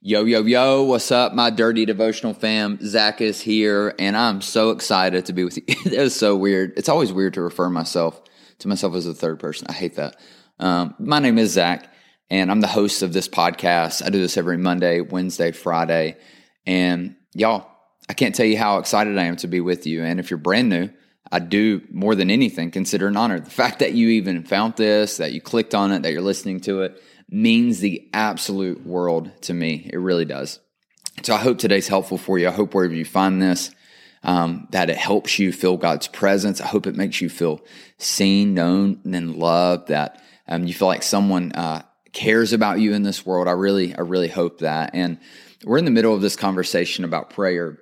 Yo, yo, yo, what's up, my dirty devotional fam? Zach is here, and I'm so excited to be with you. it is so weird. It's always weird to refer myself to myself as a third person. I hate that. Um, my name is Zach, and I'm the host of this podcast. I do this every Monday, Wednesday, Friday. And y'all, I can't tell you how excited I am to be with you. And if you're brand new, I do more than anything consider an honor. The fact that you even found this, that you clicked on it, that you're listening to it, means the absolute world to me. It really does. So I hope today's helpful for you. I hope wherever you find this, um, that it helps you feel God's presence. I hope it makes you feel seen, known, and loved. That um, you feel like someone uh, cares about you in this world. I really, I really hope that. And we're in the middle of this conversation about prayer,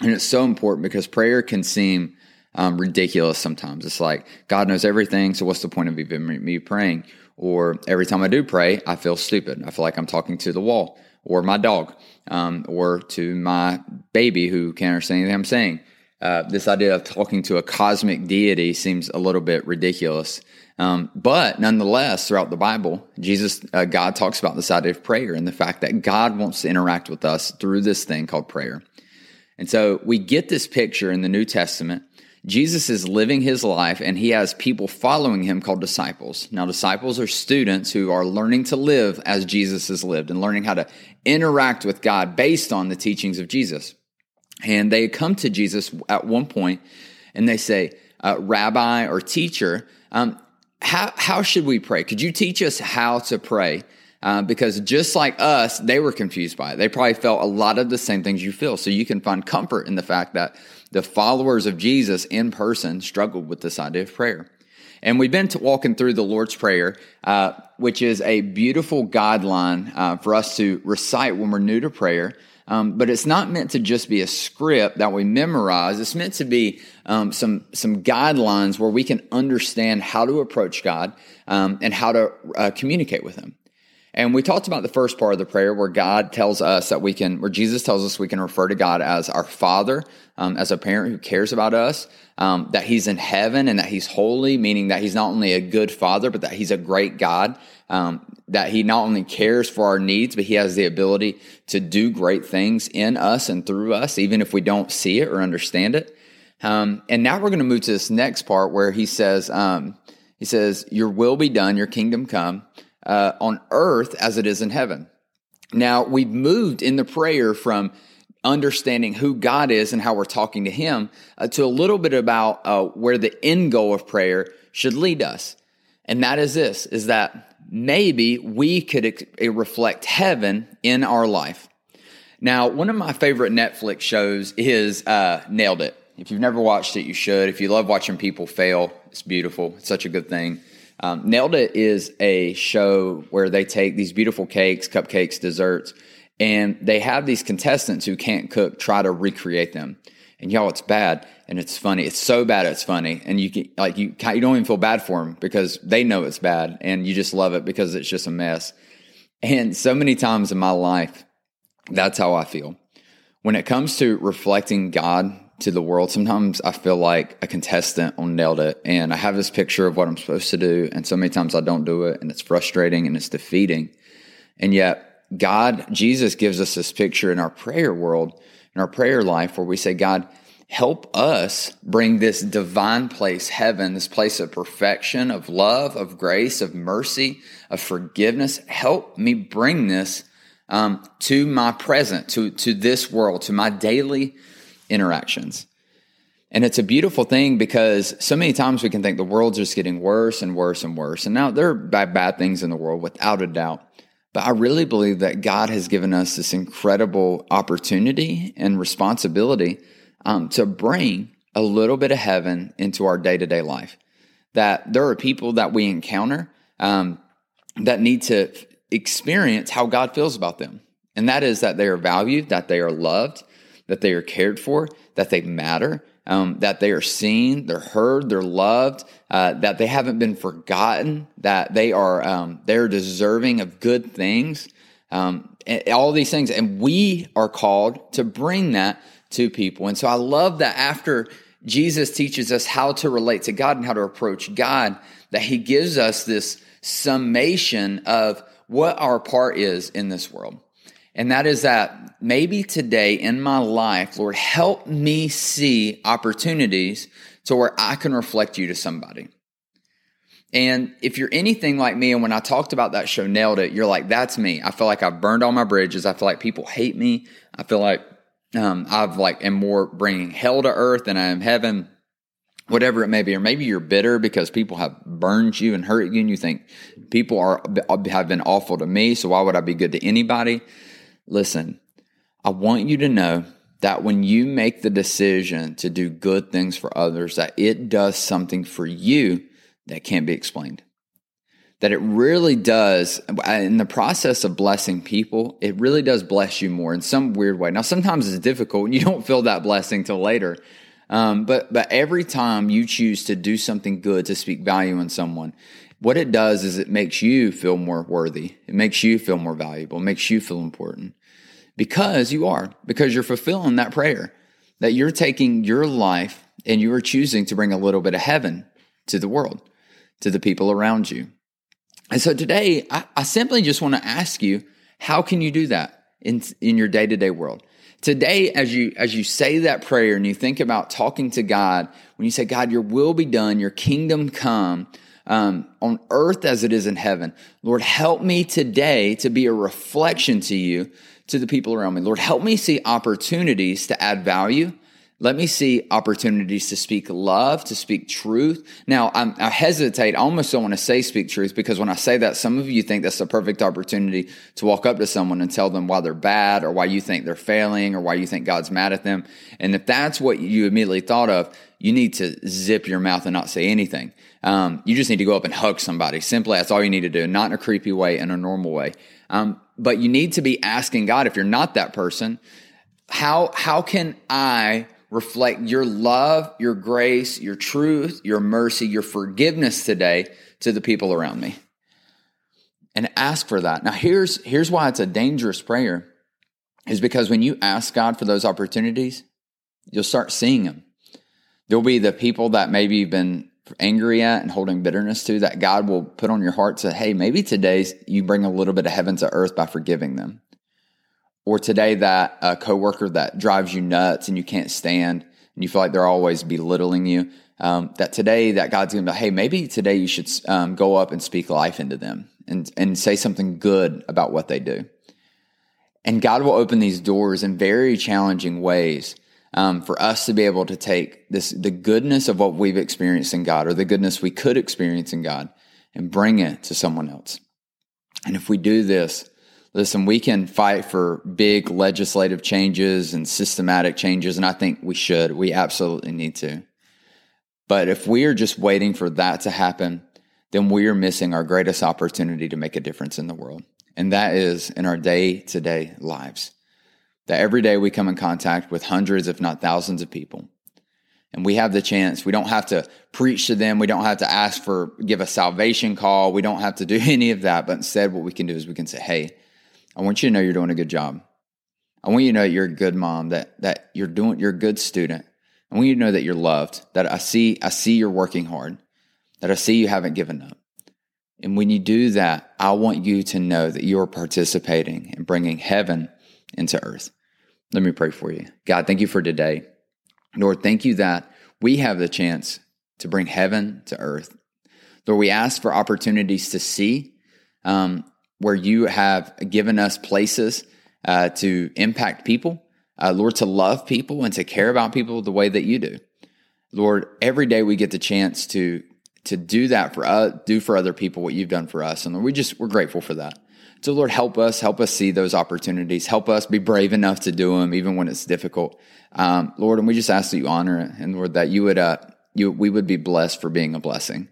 and it's so important because prayer can seem um, ridiculous sometimes. It's like God knows everything, so what's the point of even me praying? Or every time I do pray, I feel stupid. I feel like I'm talking to the wall or my dog um, or to my baby who can't understand anything I'm saying. Uh, this idea of talking to a cosmic deity seems a little bit ridiculous. Um, but nonetheless, throughout the Bible, Jesus, uh, God talks about this idea of prayer and the fact that God wants to interact with us through this thing called prayer. And so we get this picture in the New Testament Jesus is living his life and he has people following him called disciples. Now, disciples are students who are learning to live as Jesus has lived and learning how to interact with God based on the teachings of Jesus. And they come to Jesus at one point and they say, uh, Rabbi or teacher, um, how, how should we pray? Could you teach us how to pray? Uh, because just like us, they were confused by it. They probably felt a lot of the same things you feel. So you can find comfort in the fact that the followers of Jesus in person struggled with this idea of prayer. And we've been walking through the Lord's Prayer, uh, which is a beautiful guideline uh, for us to recite when we're new to prayer. Um, but it's not meant to just be a script that we memorize. It's meant to be um, some some guidelines where we can understand how to approach God um, and how to uh, communicate with Him. And we talked about the first part of the prayer where God tells us that we can, where Jesus tells us we can refer to God as our Father, um, as a parent who cares about us, um, that He's in heaven and that He's holy, meaning that He's not only a good Father, but that He's a great God, um, that He not only cares for our needs, but He has the ability to do great things in us and through us, even if we don't see it or understand it. Um, and now we're going to move to this next part where He says, um, He says, Your will be done, your kingdom come uh, on earth as it is in heaven. Now, we've moved in the prayer from understanding who God is and how we're talking to Him uh, to a little bit about uh, where the end goal of prayer should lead us. And that is this, is that maybe we could ex- reflect heaven in our life. Now, one of my favorite Netflix shows is uh, Nailed It. If you've never watched it, you should. If you love watching people fail, it's beautiful. It's such a good thing. Um, is a show where they take these beautiful cakes, cupcakes, desserts, and they have these contestants who can't cook try to recreate them. And y'all, it's bad and it's funny. It's so bad it's funny, and you can like you you don't even feel bad for them because they know it's bad, and you just love it because it's just a mess. And so many times in my life, that's how I feel when it comes to reflecting God to the world. Sometimes I feel like a contestant on Nailed It, and I have this picture of what I'm supposed to do, and so many times I don't do it, and it's frustrating and it's defeating. And yet, God, Jesus gives us this picture in our prayer world, in our prayer life, where we say, God, help us bring this divine place, heaven, this place of perfection, of love, of grace, of mercy, of forgiveness. Help me bring this um, to my present, to, to this world, to my daily interactions. And it's a beautiful thing because so many times we can think the world's just getting worse and worse and worse. And now there are bad, bad things in the world without a doubt. But I really believe that God has given us this incredible opportunity and responsibility um, to bring a little bit of heaven into our day to day life. That there are people that we encounter um, that need to experience how God feels about them. And that is that they are valued, that they are loved, that they are cared for, that they matter, um, that they are seen, they're heard, they're loved, uh, that they haven't been forgotten, that they are um, they're deserving of good things, um, all these things, and we are called to bring that to people. And so I love that after Jesus teaches us how to relate to God and how to approach God, that He gives us this summation of what our part is in this world. And that is that maybe today in my life, Lord, help me see opportunities to where I can reflect you to somebody. And if you're anything like me, and when I talked about that show, nailed it, you're like, that's me. I feel like I've burned all my bridges. I feel like people hate me. I feel like um, I've like am more bringing hell to earth than I am heaven whatever it may be, or maybe you're bitter because people have burned you and hurt you, and you think people are have been awful to me, so why would I be good to anybody? Listen, I want you to know that when you make the decision to do good things for others, that it does something for you that can't be explained. That it really does, in the process of blessing people, it really does bless you more in some weird way. Now, sometimes it's difficult and you don't feel that blessing till later. Um, but but every time you choose to do something good to speak value in someone, what it does is it makes you feel more worthy. It makes you feel more valuable. It makes you feel important because you are because you're fulfilling that prayer that you're taking your life and you are choosing to bring a little bit of heaven to the world, to the people around you. And so today, I, I simply just want to ask you, how can you do that in in your day to day world? Today, as you, as you say that prayer and you think about talking to God, when you say, God, your will be done, your kingdom come, um, on earth as it is in heaven. Lord, help me today to be a reflection to you, to the people around me. Lord, help me see opportunities to add value let me see opportunities to speak love, to speak truth. Now, I'm, i hesitate. I almost don't want to say speak truth because when I say that, some of you think that's the perfect opportunity to walk up to someone and tell them why they're bad or why you think they're failing or why you think God's mad at them. And if that's what you immediately thought of, you need to zip your mouth and not say anything. Um, you just need to go up and hug somebody. Simply, that's all you need to do, not in a creepy way, in a normal way. Um, but you need to be asking God, if you're not that person, how, how can I reflect your love, your grace, your truth, your mercy, your forgiveness today to the people around me. And ask for that. Now here's here's why it's a dangerous prayer is because when you ask God for those opportunities, you'll start seeing them. There'll be the people that maybe you've been angry at and holding bitterness to that God will put on your heart to, hey, maybe today you bring a little bit of heaven to earth by forgiving them or today that a coworker that drives you nuts and you can't stand and you feel like they're always belittling you. Um, that today that God's going to be, hey, maybe today you should um, go up and speak life into them and and say something good about what they do. And God will open these doors in very challenging ways um, for us to be able to take this the goodness of what we've experienced in God or the goodness we could experience in God and bring it to someone else. And if we do this, listen, we can fight for big legislative changes and systematic changes, and I think we should. We absolutely need to. But if we are just waiting for that to happen, then we are missing our greatest opportunity to make a difference in the world. And that is in our day to day lives. That every day we come in contact with hundreds, if not thousands of people. And we have the chance. We don't have to preach to them. We don't have to ask for, give a salvation call. We don't have to do any of that. But instead, what we can do is we can say, Hey, I want you to know you're doing a good job. I want you to know you're a good mom, that that you're doing you're a good student. I want you to know that you're loved, that I see I see you're working hard, that I see you haven't given up. And when you do that, I want you to know that you're participating in bringing heaven into earth. Let me pray for you. God, thank you for today. Lord, thank you that we have the chance to bring heaven to earth. Lord, we ask for opportunities to see um, where you have given us places uh, to impact people, uh, Lord, to love people and to care about people the way that you do. Lord, every day we get the chance to to do that for uh, do for other people what you've done for us, and Lord, we just we're grateful for that. So, Lord, help us, help us see those opportunities, help us be brave enough to do them, even when it's difficult, um, Lord. And we just ask that you honor it, and Lord, that you would uh, you we would be blessed for being a blessing.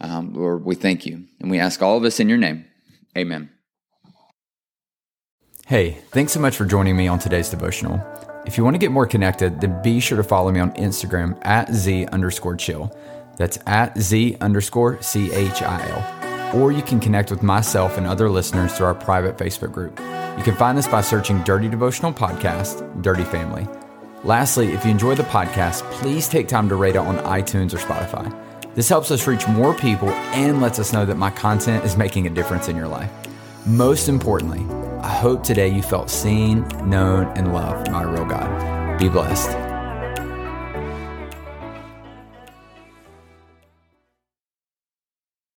Um, Lord, we thank you, and we ask all of this in your name. Amen. Hey, thanks so much for joining me on today's devotional. If you want to get more connected, then be sure to follow me on Instagram at Z underscore chill. That's at Z underscore C H I L. Or you can connect with myself and other listeners through our private Facebook group. You can find this by searching Dirty Devotional Podcast, Dirty Family. Lastly, if you enjoy the podcast, please take time to rate it on iTunes or Spotify. This helps us reach more people and lets us know that my content is making a difference in your life. Most importantly, I hope today you felt seen, known, and loved by a real God. Be blessed.